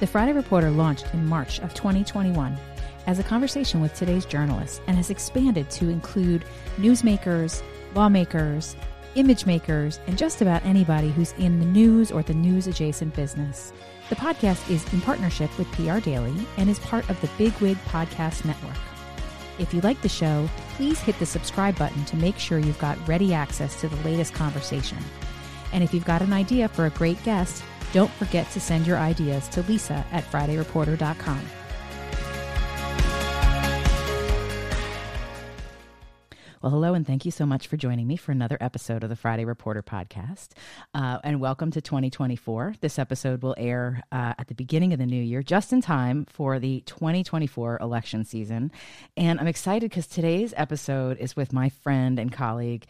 The Friday Reporter launched in March of 2021 as a conversation with today's journalists and has expanded to include newsmakers, lawmakers, image makers, and just about anybody who's in the news or the news adjacent business. The podcast is in partnership with PR Daily and is part of the Big Wig Podcast Network. If you like the show, please hit the subscribe button to make sure you've got ready access to the latest conversation. And if you've got an idea for a great guest, don't forget to send your ideas to Lisa at FridayReporter.com. Well, hello, and thank you so much for joining me for another episode of the Friday Reporter podcast. Uh, and welcome to 2024. This episode will air uh, at the beginning of the new year, just in time for the 2024 election season. And I'm excited because today's episode is with my friend and colleague,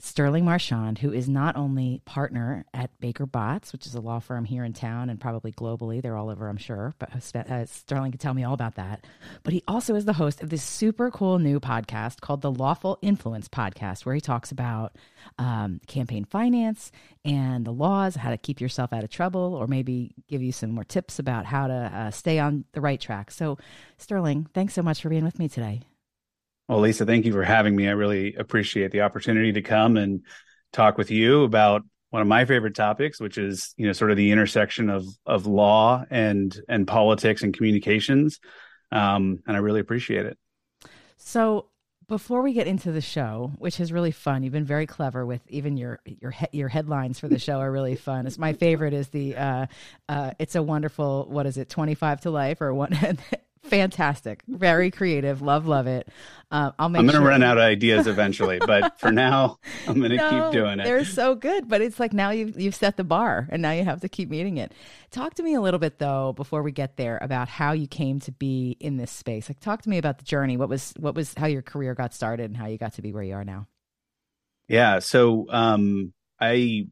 Sterling Marchand, who is not only partner at Baker Botts, which is a law firm here in town and probably globally, they're all over, I'm sure, but uh, Sterling can tell me all about that. But he also is the host of this super cool new podcast called the Lawful Influence Podcast, where he talks about um, campaign finance and the laws, how to keep yourself out of trouble, or maybe give you some more tips about how to uh, stay on the right track. So, Sterling, thanks so much for being with me today. Well, Lisa, thank you for having me. I really appreciate the opportunity to come and talk with you about one of my favorite topics, which is you know sort of the intersection of of law and and politics and communications. Um, and I really appreciate it. So before we get into the show, which is really fun, you've been very clever with even your your he- your headlines for the show are really fun. It's my favorite is the uh, uh, it's a wonderful what is it twenty five to life or one fantastic, very creative. Love, love it. Uh, I'll make. I'm going to sure. run out of ideas eventually, but for now, I'm going to no, keep doing it. They're so good, but it's like now you've you've set the bar, and now you have to keep meeting it. Talk to me a little bit though before we get there about how you came to be in this space. Like, talk to me about the journey. What was what was how your career got started and how you got to be where you are now. Yeah, so um, I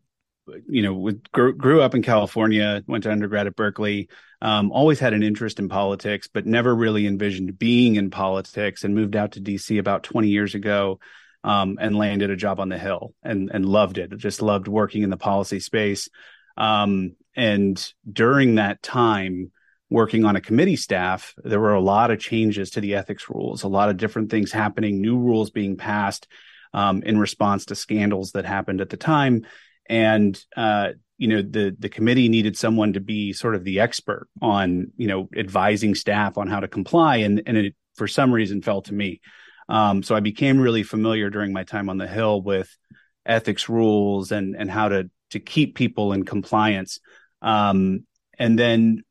you know, with, grew, grew up in California, went to undergrad at Berkeley, um, always had an interest in politics, but never really envisioned being in politics and moved out to DC about 20 years ago um, and landed a job on the Hill and, and loved it. Just loved working in the policy space. Um, and during that time, working on a committee staff, there were a lot of changes to the ethics rules, a lot of different things happening, new rules being passed um, in response to scandals that happened at the time and uh, you know the the committee needed someone to be sort of the expert on you know advising staff on how to comply, and and it for some reason fell to me. Um, so I became really familiar during my time on the Hill with ethics rules and and how to to keep people in compliance. Um, and then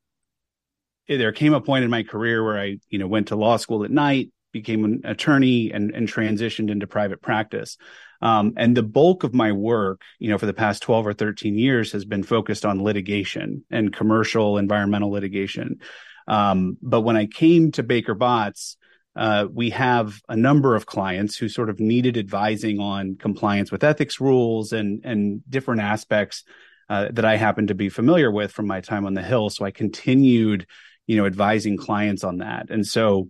there came a point in my career where I you know went to law school at night, became an attorney, and and transitioned into private practice. Um, and the bulk of my work, you know, for the past 12 or 13 years has been focused on litigation and commercial environmental litigation. Um, but when I came to Baker Botts, uh, we have a number of clients who sort of needed advising on compliance with ethics rules and and different aspects uh, that I happen to be familiar with from my time on the Hill. So I continued, you know, advising clients on that. And so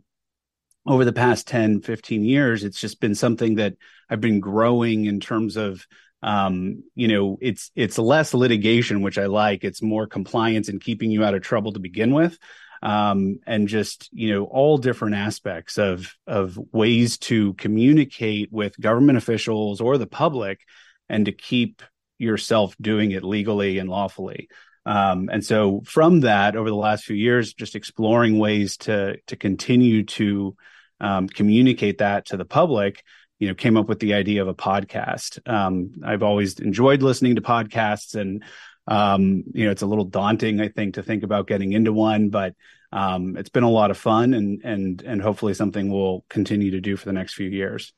over the past 10, 15 years, it's just been something that I've been growing in terms of um, you know, it's it's less litigation, which I like. It's more compliance and keeping you out of trouble to begin with. Um, and just you know all different aspects of of ways to communicate with government officials or the public and to keep yourself doing it legally and lawfully um, and so from that over the last few years just exploring ways to to continue to um, communicate that to the public you know came up with the idea of a podcast. Um, i've always enjoyed listening to podcasts and um, you know it's a little daunting i think to think about getting into one but um, it's been a lot of fun and and and hopefully something we'll continue to do for the next few years.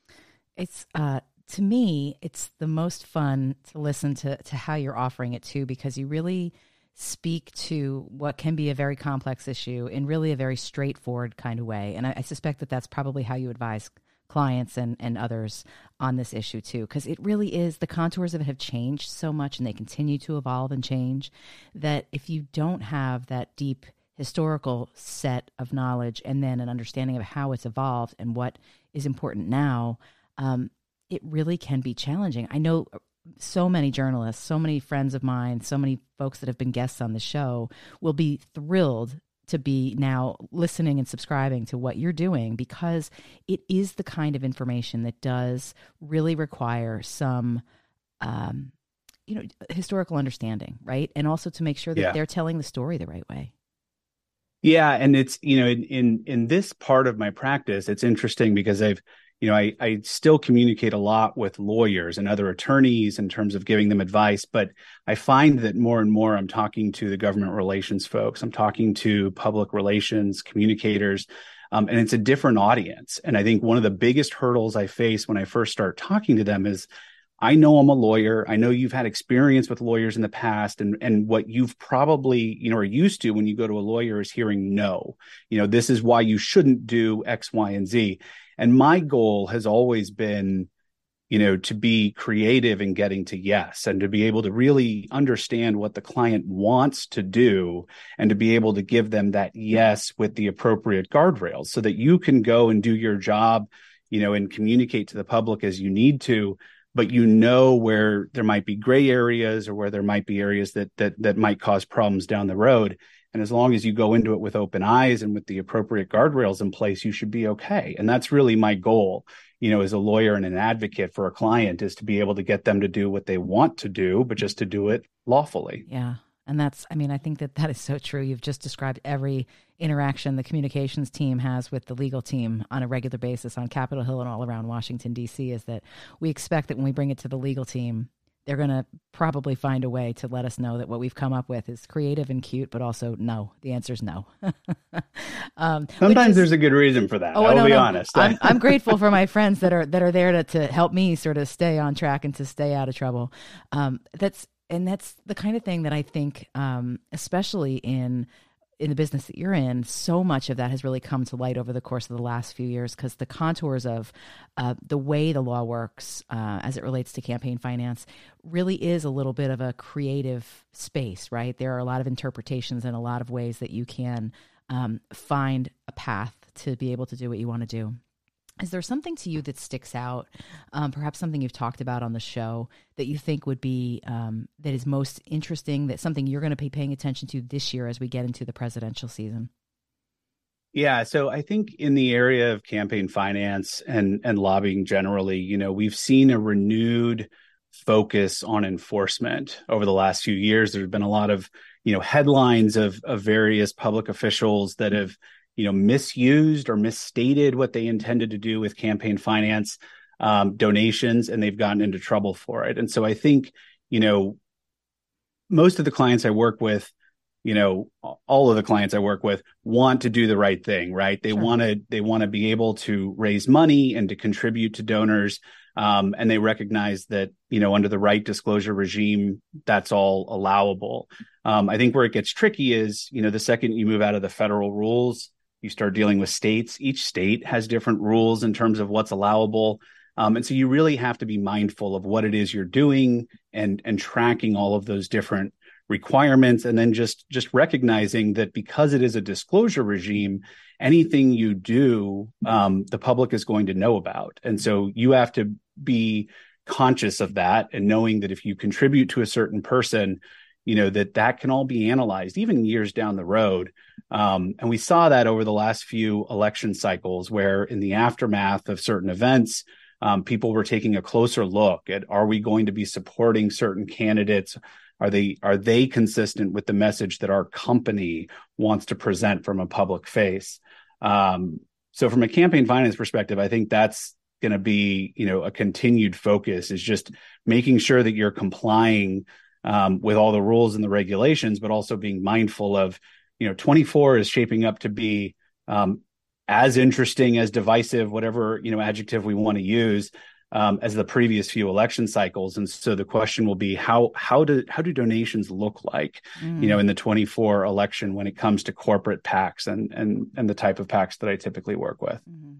It's uh to me it's the most fun to listen to to how you're offering it too because you really speak to what can be a very complex issue in really a very straightforward kind of way. And I, I suspect that that's probably how you advise clients and, and others on this issue too, because it really is the contours of it have changed so much and they continue to evolve and change that if you don't have that deep historical set of knowledge and then an understanding of how it's evolved and what is important now, um, it really can be challenging. I know so many journalists, so many friends of mine, so many folks that have been guests on the show will be thrilled to be now listening and subscribing to what you're doing because it is the kind of information that does really require some um, you know historical understanding right and also to make sure that yeah. they're telling the story the right way yeah and it's you know in in in this part of my practice it's interesting because i've you know I, I still communicate a lot with lawyers and other attorneys in terms of giving them advice but i find that more and more i'm talking to the government relations folks i'm talking to public relations communicators um, and it's a different audience and i think one of the biggest hurdles i face when i first start talking to them is I know I'm a lawyer. I know you've had experience with lawyers in the past and and what you've probably, you know, are used to when you go to a lawyer is hearing no. You know, this is why you shouldn't do X, Y, and Z. And my goal has always been, you know, to be creative in getting to yes and to be able to really understand what the client wants to do and to be able to give them that yes with the appropriate guardrails so that you can go and do your job, you know, and communicate to the public as you need to but you know where there might be gray areas or where there might be areas that that that might cause problems down the road and as long as you go into it with open eyes and with the appropriate guardrails in place you should be okay and that's really my goal you know as a lawyer and an advocate for a client is to be able to get them to do what they want to do but just to do it lawfully yeah and that's, I mean, I think that that is so true. You've just described every interaction the communications team has with the legal team on a regular basis on Capitol Hill and all around Washington, D.C. is that we expect that when we bring it to the legal team, they're going to probably find a way to let us know that what we've come up with is creative and cute, but also no. The answer is no. um, Sometimes is, there's a good reason for that. Oh, I'll no, be no. honest. I'm, I'm grateful for my friends that are that are there to, to help me sort of stay on track and to stay out of trouble. Um, that's and that's the kind of thing that I think, um, especially in in the business that you're in, so much of that has really come to light over the course of the last few years because the contours of uh, the way the law works uh, as it relates to campaign finance really is a little bit of a creative space, right? There are a lot of interpretations and a lot of ways that you can um, find a path to be able to do what you want to do. Is there something to you that sticks out, um, perhaps something you've talked about on the show that you think would be um, that is most interesting? That something you're going to be paying attention to this year as we get into the presidential season. Yeah, so I think in the area of campaign finance and and lobbying generally, you know, we've seen a renewed focus on enforcement over the last few years. There's been a lot of you know headlines of of various public officials that have you know misused or misstated what they intended to do with campaign finance um, donations and they've gotten into trouble for it. And so i think you know most of the clients i work with you know all of the clients i work with want to do the right thing right? They sure. want to they want to be able to raise money and to contribute to donors um, and they recognize that you know under the right disclosure regime that's all allowable. Um, i think where it gets tricky is you know the second you move out of the federal rules you start dealing with states. Each state has different rules in terms of what's allowable. Um, and so you really have to be mindful of what it is you're doing and and tracking all of those different requirements and then just just recognizing that because it is a disclosure regime anything you do um, the public is going to know about and so you have to be conscious of that and knowing that if you contribute to a certain person you know that that can all be analyzed even years down the road um, and we saw that over the last few election cycles where in the aftermath of certain events um, people were taking a closer look at are we going to be supporting certain candidates? Are they are they consistent with the message that our company wants to present from a public face? Um, so from a campaign finance perspective i think that's going to be you know a continued focus is just making sure that you're complying um, with all the rules and the regulations, but also being mindful of, you know, 24 is shaping up to be um, as interesting as divisive, whatever you know adjective we want to use, um, as the previous few election cycles. And so the question will be how how do how do donations look like, mm. you know, in the 24 election when it comes to corporate PACs and and and the type of PACs that I typically work with. Mm-hmm.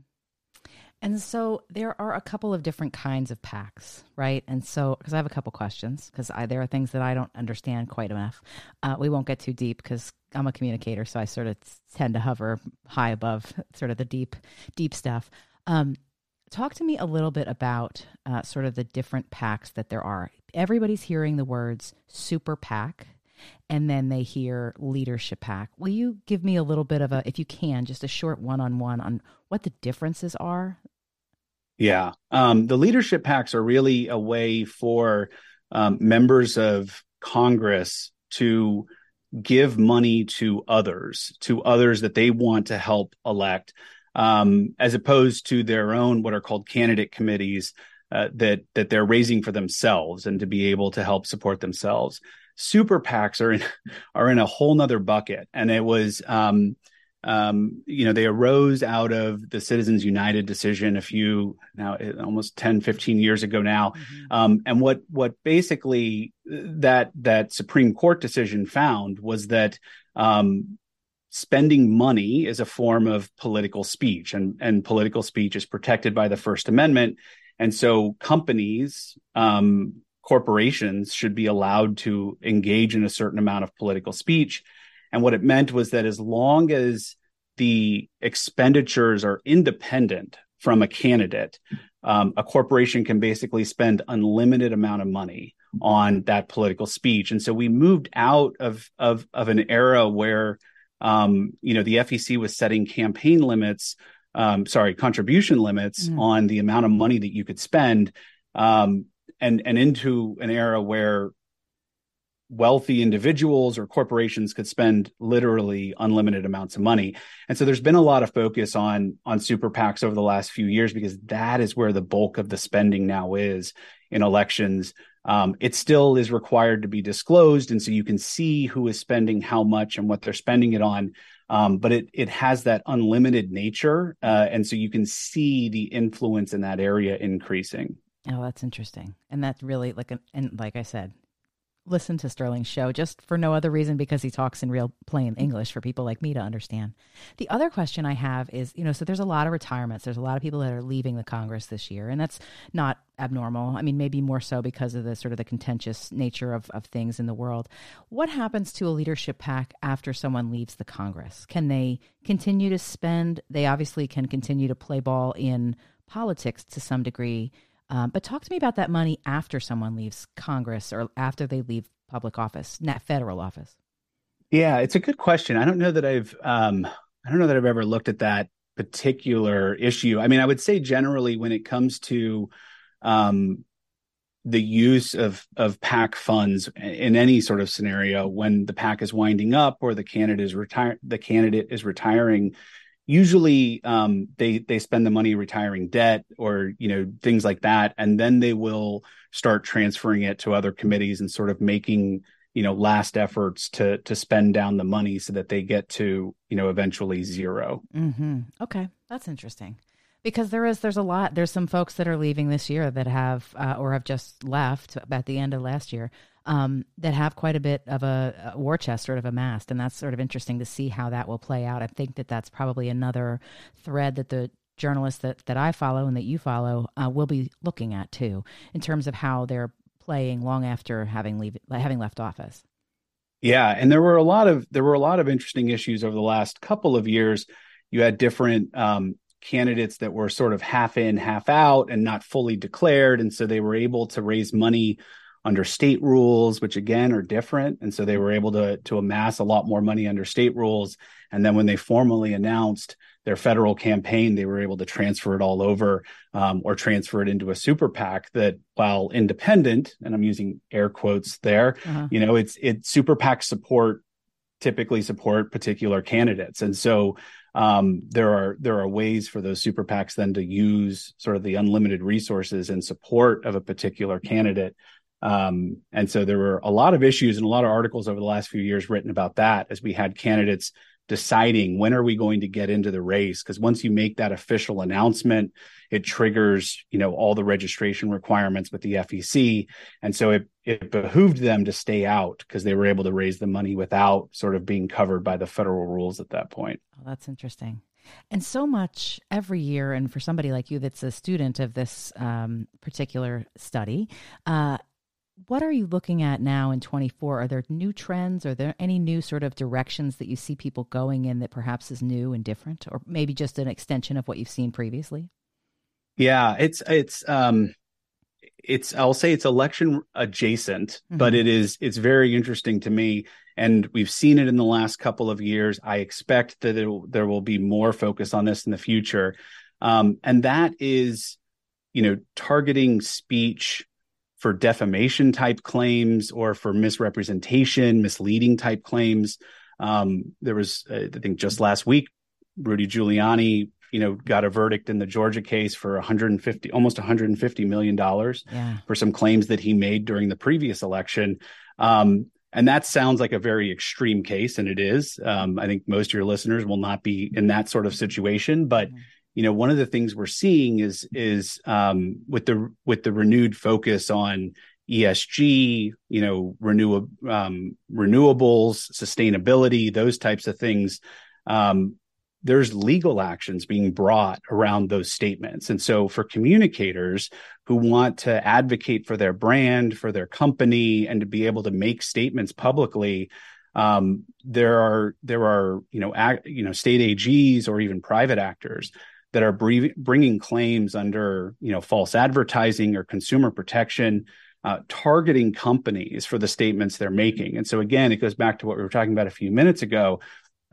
And so there are a couple of different kinds of PACs, right? And so, because I have a couple questions, because there are things that I don't understand quite enough. Uh, we won't get too deep because I'm a communicator, so I sort of tend to hover high above sort of the deep, deep stuff. Um, talk to me a little bit about uh, sort of the different PACs that there are. Everybody's hearing the words super PAC, and then they hear leadership PAC. Will you give me a little bit of a, if you can, just a short one on one on what the differences are? Yeah. Um, the leadership PACs are really a way for um, members of Congress to give money to others, to others that they want to help elect, um, as opposed to their own what are called candidate committees uh, that that they're raising for themselves and to be able to help support themselves super PACs are in are in a whole nother bucket. And it was um, um, you know, they arose out of the Citizens United decision a few now almost 10, 15 years ago now. Mm-hmm. Um, and what what basically that that Supreme Court decision found was that um, spending money is a form of political speech and, and political speech is protected by the First Amendment. And so companies um, corporations should be allowed to engage in a certain amount of political speech. And what it meant was that as long as the expenditures are independent from a candidate, um, a corporation can basically spend unlimited amount of money on that political speech. And so we moved out of of, of an era where um, you know the FEC was setting campaign limits, um, sorry, contribution limits mm. on the amount of money that you could spend. Um, and and into an era where wealthy individuals or corporations could spend literally unlimited amounts of money. And so there's been a lot of focus on on super PACs over the last few years because that is where the bulk of the spending now is in elections. Um, it still is required to be disclosed, and so you can see who is spending how much and what they're spending it on. Um, but it it has that unlimited nature, uh, and so you can see the influence in that area increasing. Oh, that's interesting. And that's really like, an, and like I said, listen to Sterling's show just for no other reason because he talks in real plain English for people like me to understand. The other question I have is, you know, so there's a lot of retirements. There's a lot of people that are leaving the Congress this year, and that's not abnormal. I mean, maybe more so because of the sort of the contentious nature of, of things in the world. What happens to a leadership PAC after someone leaves the Congress? Can they continue to spend? They obviously can continue to play ball in politics to some degree um, but talk to me about that money after someone leaves Congress or after they leave public office, not federal office. Yeah, it's a good question. I don't know that I've um, I don't know that I've ever looked at that particular issue. I mean, I would say generally when it comes to um, the use of of PAC funds in any sort of scenario when the PAC is winding up or the candidate is retire the candidate is retiring, usually um, they they spend the money retiring debt or you know things like that and then they will start transferring it to other committees and sort of making you know last efforts to to spend down the money so that they get to you know eventually 0 mm-hmm. okay. That's interesting. Because there is there's a lot there's some folks that are leaving this year that have uh, or have just left at the end of last year um, that have quite a bit of a, a, war chest sort of amassed, and that's sort of interesting to see how that will play out. I think that that's probably another thread that the journalists that that I follow and that you follow uh, will be looking at too, in terms of how they're playing long after having leave having left office. Yeah, and there were a lot of there were a lot of interesting issues over the last couple of years. You had different um, candidates that were sort of half in, half out, and not fully declared, and so they were able to raise money under state rules, which again are different. And so they were able to, to amass a lot more money under state rules. And then when they formally announced their federal campaign, they were able to transfer it all over um, or transfer it into a super PAC that, while independent, and I'm using air quotes there, uh-huh. you know, it's it super PAC support typically support particular candidates, and so um, there are there are ways for those super PACs then to use sort of the unlimited resources in support of a particular candidate um, and so there were a lot of issues and a lot of articles over the last few years written about that as we had candidates deciding when are we going to get into the race because once you make that official announcement it triggers you know all the registration requirements with the FEC and so it it behooved them to stay out because they were able to raise the money without sort of being covered by the federal rules at that point. Oh, that's interesting. And so much every year, and for somebody like you that's a student of this um, particular study, uh, what are you looking at now in 24? Are there new trends? Are there any new sort of directions that you see people going in that perhaps is new and different, or maybe just an extension of what you've seen previously? Yeah, it's it's um it's I'll say it's election adjacent, mm-hmm. but it is it's very interesting to me and we've seen it in the last couple of years. I expect that it, there will be more focus on this in the future. Um, and that is, you know, targeting speech for defamation type claims or for misrepresentation, misleading type claims. Um, there was, uh, I think, just last week, Rudy Giuliani, you know, got a verdict in the Georgia case for 150, almost 150 million dollars yeah. for some claims that he made during the previous election. Um, and that sounds like a very extreme case, and it is. Um, I think most of your listeners will not be in that sort of situation, but mm-hmm. You know, one of the things we're seeing is is um, with the with the renewed focus on ESG, you know, renew um, renewables, sustainability, those types of things. Um, there's legal actions being brought around those statements. And so for communicators who want to advocate for their brand, for their company, and to be able to make statements publicly, um, there are there are you know act, you know state AGs or even private actors that are bringing claims under you know false advertising or consumer protection, uh, targeting companies for the statements they're making. And so again, it goes back to what we were talking about a few minutes ago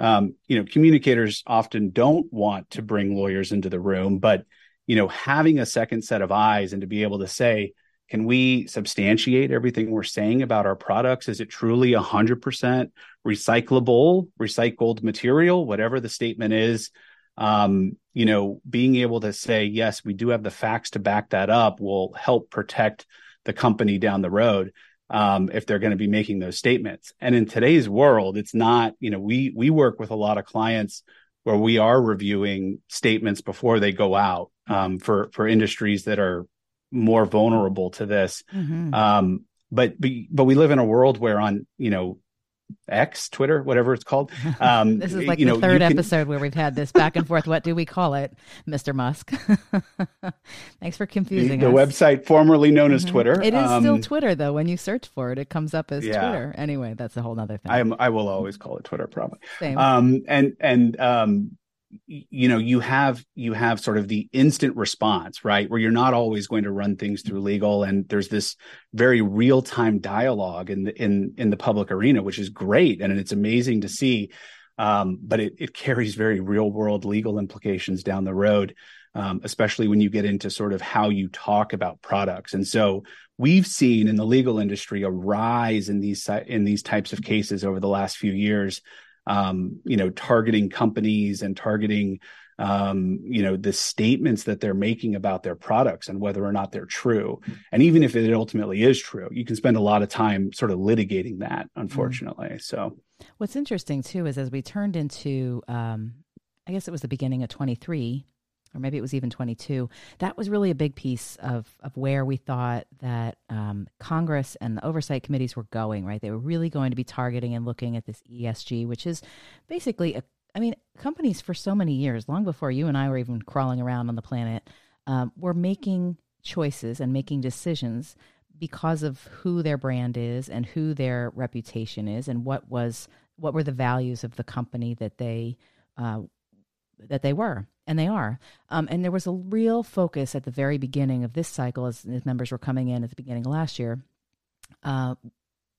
um, you know, communicators often don't want to bring lawyers into the room, but you know, having a second set of eyes and to be able to say, can we substantiate everything we're saying about our products? Is it truly 100% recyclable, recycled material, whatever the statement is? Um, you know, being able to say, yes, we do have the facts to back that up will help protect the company down the road um, if they're going to be making those statements. And in today's world, it's not, you know, we we work with a lot of clients where we are reviewing statements before they go out um, for for industries that are more vulnerable to this. Mm-hmm. Um, but but we live in a world where on you know X, Twitter, whatever it's called. Um, this is like the know, third can... episode where we've had this back and forth. what do we call it, Mr. Musk? Thanks for confusing the, the website formerly known as mm-hmm. Twitter. It is um, still Twitter, though. When you search for it, it comes up as yeah. Twitter. Anyway, that's a whole other thing. I am. I will always call it Twitter, probably. Same. Um, and and um, you know you have you have sort of the instant response right? Where you're not always going to run things through legal and there's this very real time dialogue in the in in the public arena which is great and it's amazing to see um, but it, it carries very real world legal implications down the road um, especially when you get into sort of how you talk about products. And so we've seen in the legal industry a rise in these in these types of cases over the last few years um, you know, targeting companies and targeting, um, you know, the statements that they're making about their products and whether or not they're true. And even if it ultimately is true, you can spend a lot of time sort of litigating that, unfortunately. Mm-hmm. So, what's interesting too is as we turned into, um, I guess it was the beginning of 23, or maybe it was even 22 that was really a big piece of, of where we thought that um, congress and the oversight committees were going right? They were really going to be targeting and looking at this esg which is basically a, I mean companies for so many years long before you and i were even crawling around on the planet um, were making choices and making decisions because of who their brand is and who their reputation is and what was what were the values of the company that they uh, that they were and they are. Um, and there was a real focus at the very beginning of this cycle, as, as members were coming in at the beginning of last year, uh,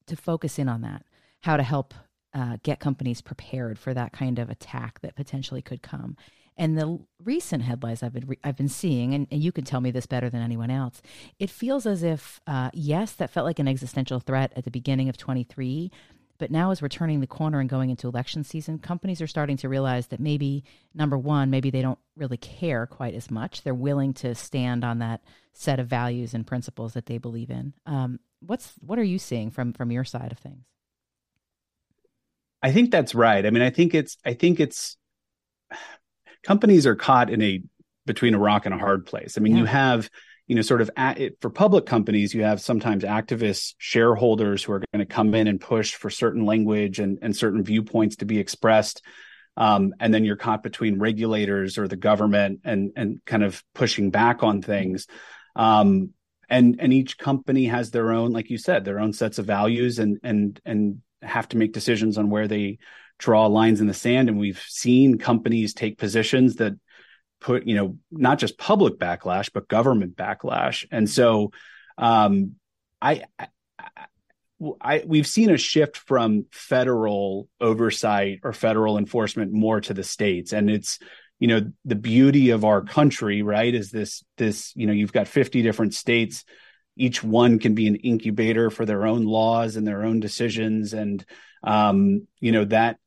to focus in on that, how to help uh, get companies prepared for that kind of attack that potentially could come. And the recent headlines I've been re- I've been seeing, and, and, you can tell me this better than anyone else, it feels as if uh, yes, that felt like an existential threat at the beginning of 23, but now, as we're turning the corner and going into election season, companies are starting to realize that maybe, number one, maybe they don't really care quite as much. They're willing to stand on that set of values and principles that they believe in. Um, what's what are you seeing from from your side of things? I think that's right. I mean, I think it's I think it's companies are caught in a between a rock and a hard place. I mean, yeah. you have you know, sort of at, for public companies, you have sometimes activists shareholders who are going to come in and push for certain language and, and certain viewpoints to be expressed. Um, and then you're caught between regulators or the government and and kind of pushing back on things. Um, and and each company has their own, like you said, their own sets of values and and and have to make decisions on where they draw lines in the sand. And we've seen companies take positions that put you know not just public backlash but government backlash. And so um, I, I, I, we've seen a shift from federal oversight or federal enforcement more to the states. And it's you know the beauty of our country right is this this you know you've got 50 different states. Each one can be an incubator for their own laws and their own decisions. And um, you know that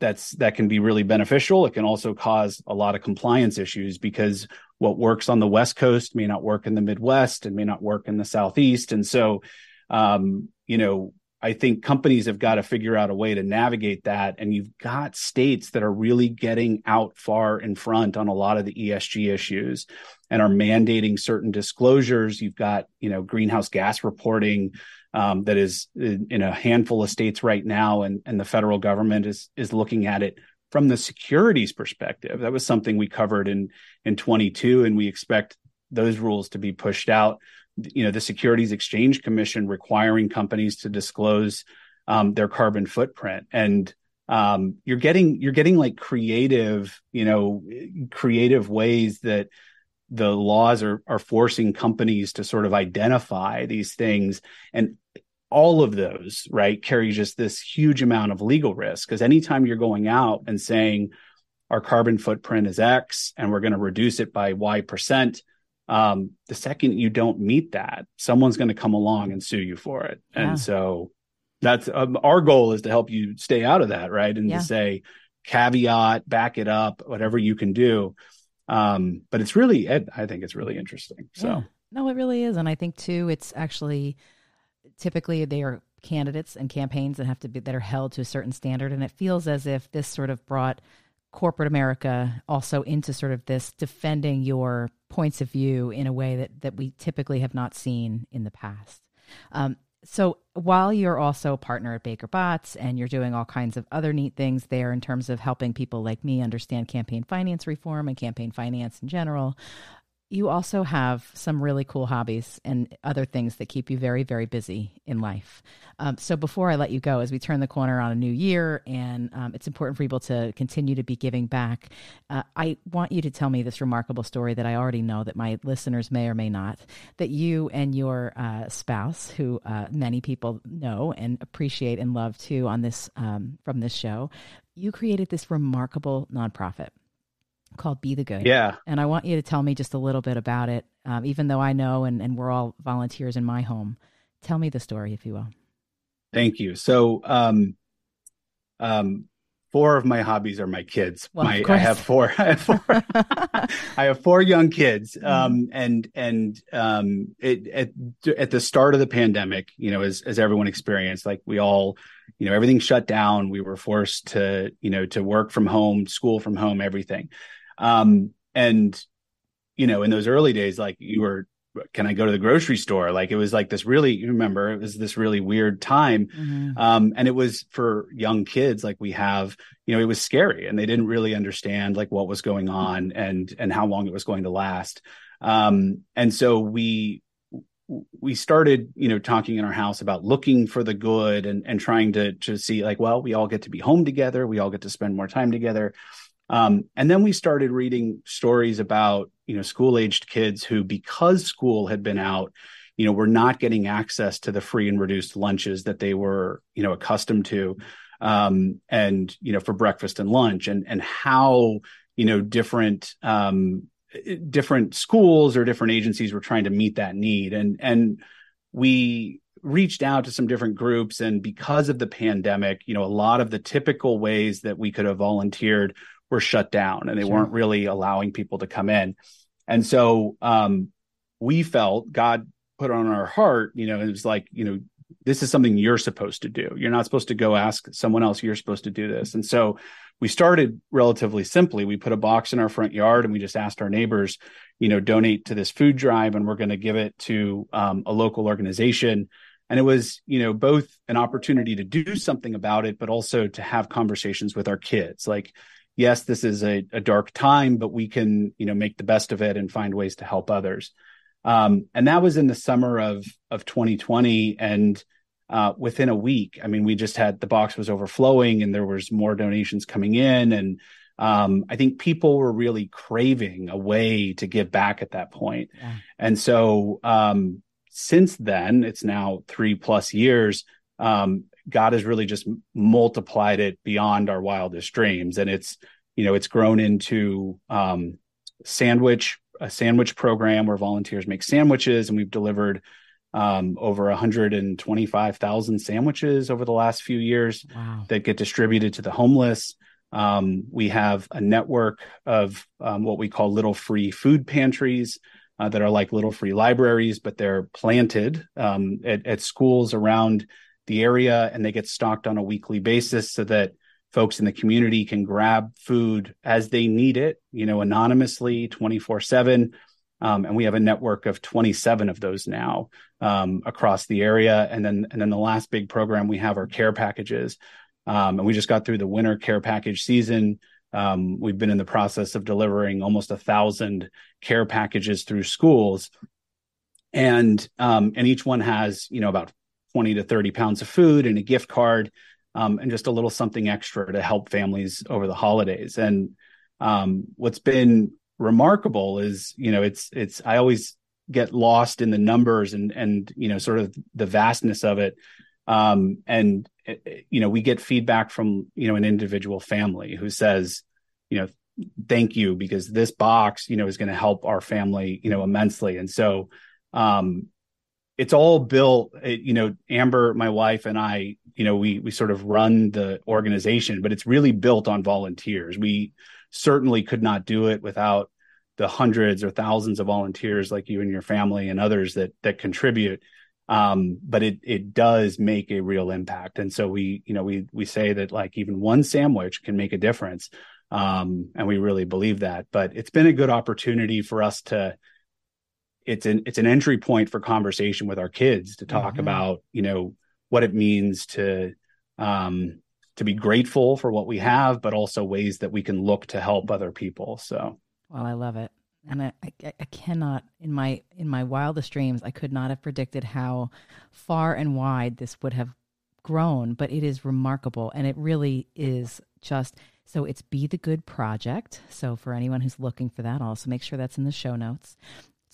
that's that can be really beneficial. It can also cause a lot of compliance issues because what works on the West Coast may not work in the Midwest and may not work in the Southeast. And so, um, you know, I think companies have got to figure out a way to navigate that. And you've got states that are really getting out far in front on a lot of the ESG issues and are mandating certain disclosures. You've got, you know, greenhouse gas reporting um, that is in a handful of states right now, and and the federal government is is looking at it from the securities perspective. That was something we covered in in 22, and we expect those rules to be pushed out. You know, the Securities Exchange Commission requiring companies to disclose um, their carbon footprint, and um, you're getting you're getting like creative, you know, creative ways that the laws are are forcing companies to sort of identify these things and all of those right carry just this huge amount of legal risk because anytime you're going out and saying our carbon footprint is x and we're going to reduce it by y percent um, the second you don't meet that someone's going to come along and sue you for it yeah. and so that's um, our goal is to help you stay out of that right and yeah. to say caveat back it up whatever you can do um, but it's really, I think it's really interesting. So, yeah. no, it really is. And I think too, it's actually typically they are candidates and campaigns that have to be, that are held to a certain standard. And it feels as if this sort of brought corporate America also into sort of this defending your points of view in a way that, that we typically have not seen in the past. Um, so while you're also a partner at Baker Botts and you're doing all kinds of other neat things there in terms of helping people like me understand campaign finance reform and campaign finance in general, you also have some really cool hobbies and other things that keep you very, very busy in life. Um, so before I let you go, as we turn the corner on a new year, and um, it's important for people to continue to be giving back, uh, I want you to tell me this remarkable story that I already know that my listeners may or may not. That you and your uh, spouse, who uh, many people know and appreciate and love too, on this um, from this show, you created this remarkable nonprofit called Be the Good. Yeah. And I want you to tell me just a little bit about it, um, even though I know and, and we're all volunteers in my home. Tell me the story, if you will. Thank you. So, um, um, four of my hobbies are my kids. Well, my, I have four. I have four, I have four young kids. Mm-hmm. Um, and, and, um, it, at, at the start of the pandemic, you know, as, as everyone experienced, like we all, you know, everything shut down. We were forced to, you know, to work from home, school from home, everything. Um, and you know, in those early days, like you were, can I go to the grocery store? Like it was like this really, you remember, it was this really weird time. Mm-hmm. Um, and it was for young kids, like we have, you know, it was scary and they didn't really understand like what was going on and, and how long it was going to last. Um, and so we, we started, you know, talking in our house about looking for the good and, and trying to, to see like, well, we all get to be home together. We all get to spend more time together. Um, and then we started reading stories about, you know, school aged kids who, because school had been out, you know, were not getting access to the free and reduced lunches that they were, you know, accustomed to. Um, and, you know, for breakfast and lunch and, and how, you know, different, um, different schools or different agencies were trying to meet that need. And, and we, reached out to some different groups and because of the pandemic you know a lot of the typical ways that we could have volunteered were shut down and they sure. weren't really allowing people to come in. And so um, we felt God put on our heart, you know, it was like, you know, this is something you're supposed to do. You're not supposed to go ask someone else, you're supposed to do this. And so we started relatively simply. We put a box in our front yard and we just asked our neighbors, you know, donate to this food drive and we're going to give it to um, a local organization. And it was, you know, both an opportunity to do something about it, but also to have conversations with our kids. Like, yes, this is a, a, dark time, but we can, you know, make the best of it and find ways to help others. Um, and that was in the summer of of 2020, and uh, within a week, I mean, we just had the box was overflowing, and there was more donations coming in, and um, I think people were really craving a way to give back at that point. Yeah. And so um, since then, it's now three plus years. Um, God has really just multiplied it beyond our wildest dreams, and it's you know it's grown into um, sandwich a sandwich program where volunteers make sandwiches, and we've delivered um, over 125,000 sandwiches over the last few years wow. that get distributed to the homeless. Um, we have a network of um, what we call little free food pantries uh, that are like little free libraries, but they're planted um, at, at, schools around the area and they get stocked on a weekly basis so that folks in the community can grab food as they need it, you know, anonymously 24 7. Um, and we have a network of 27 of those now um, across the area. And then, and then the last big program we have are care packages, um, and we just got through the winter care package season. Um, we've been in the process of delivering almost a thousand care packages through schools, and um, and each one has you know about twenty to thirty pounds of food and a gift card, um, and just a little something extra to help families over the holidays. And um, what's been remarkable is you know it's it's I always get lost in the numbers and and you know sort of the vastness of it um, and you know we get feedback from you know an individual family who says you know thank you because this box you know is going to help our family you know immensely and so um it's all built it, you know amber my wife and i you know we we sort of run the organization but it's really built on volunteers we certainly could not do it without the hundreds or thousands of volunteers like you and your family and others that that contribute um, but it it does make a real impact. And so we you know we we say that like even one sandwich can make a difference, um, and we really believe that. But it's been a good opportunity for us to. It's an it's an entry point for conversation with our kids to talk mm-hmm. about you know what it means to um, to be grateful for what we have, but also ways that we can look to help other people. So, well, I love it and I, I, I, cannot in my in my wildest dreams I could not have predicted how far and wide this would have grown, but it is remarkable and it really is just so it's Be the Good Project. So for anyone who's looking for that, also make sure that's in the show notes.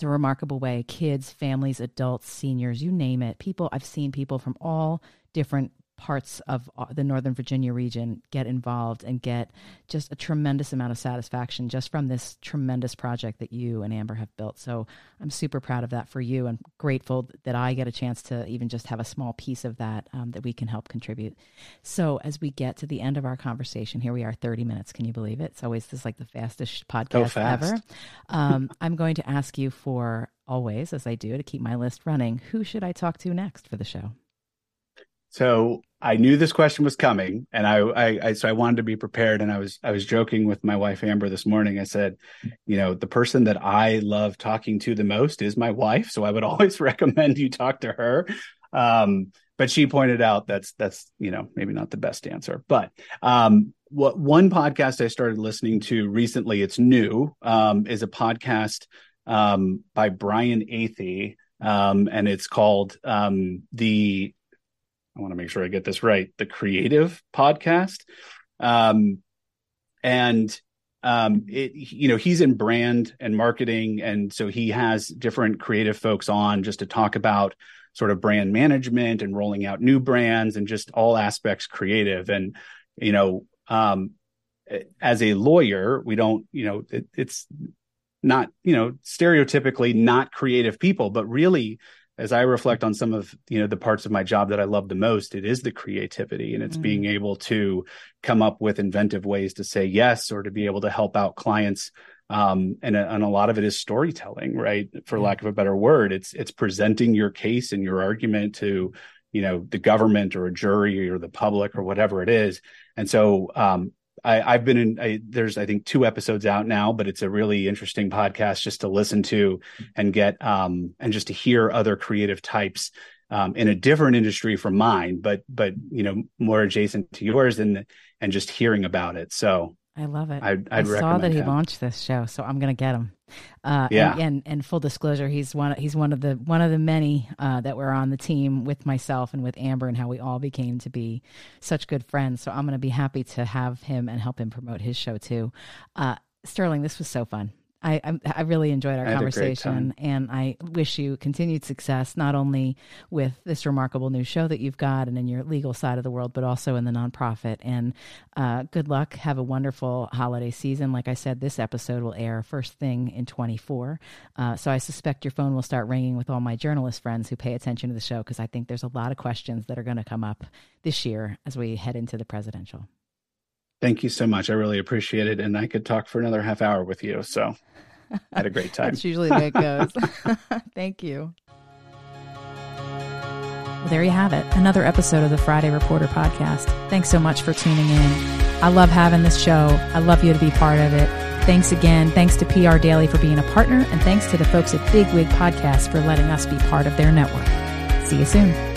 It's a remarkable way kids, families, adults, seniors, you name it. People I've seen people from all different parts of uh, the Northern Virginia region get involved and get just a tremendous amount of satisfaction just from this tremendous project that you and Amber have built. So I'm super proud of that for you and grateful that I get a chance to even just have a small piece of that um, that we can help contribute. So as we get to the end of our conversation, here we are 30 minutes. Can you believe it? It's always this like the fastest podcast fast. ever. Um, I'm going to ask you for always, as I do to keep my list running, who should I talk to next for the show? So I knew this question was coming, and I, I, I, so I wanted to be prepared. And I was, I was joking with my wife Amber this morning. I said, you know, the person that I love talking to the most is my wife, so I would always recommend you talk to her. Um, but she pointed out that's that's you know maybe not the best answer. But um, what one podcast I started listening to recently, it's new, um, is a podcast um, by Brian Athey. Um, and it's called um, the I want to make sure I get this right, the Creative Podcast. Um, and um, it, you know, he's in brand and marketing, and so he has different creative folks on just to talk about sort of brand management and rolling out new brands and just all aspects creative. And you know, um, as a lawyer, we don't, you know, it, it's not, you know, stereotypically not creative people, but really as I reflect on some of you know the parts of my job that I love the most, it is the creativity and it's mm. being able to come up with inventive ways to say yes or to be able to help out clients. Um, and, and a lot of it is storytelling, right? For mm. lack of a better word, it's it's presenting your case and your argument to you know the government or a jury or the public or whatever it is. And so um, I, have been in. I, there's I think two episodes out now, but it's a really interesting podcast just to listen to and get um, and just to hear other creative types um, in a different industry from mine, but but you know more adjacent to yours and and just hearing about it. So I love it. I'd, I'd i saw that he launched this show, so I'm going to get him. Uh, yeah. And, and, and full disclosure, he's one he's one of the one of the many uh, that were on the team with myself and with Amber, and how we all became to be such good friends. So I'm going to be happy to have him and help him promote his show too. Uh, Sterling, this was so fun. I, I, I really enjoyed our conversation, and I wish you continued success not only with this remarkable new show that you've got and in your legal side of the world, but also in the nonprofit. And uh, good luck. Have a wonderful holiday season. Like I said, this episode will air first thing in 24, uh, so I suspect your phone will start ringing with all my journalist friends who pay attention to the show because I think there's a lot of questions that are going to come up this year as we head into the presidential. Thank you so much. I really appreciate it. And I could talk for another half hour with you. So I had a great time. That's usually the way it goes. Thank you. Well, there you have it. Another episode of the Friday Reporter podcast. Thanks so much for tuning in. I love having this show. I love you to be part of it. Thanks again. Thanks to PR Daily for being a partner. And thanks to the folks at Bigwig Podcast for letting us be part of their network. See you soon.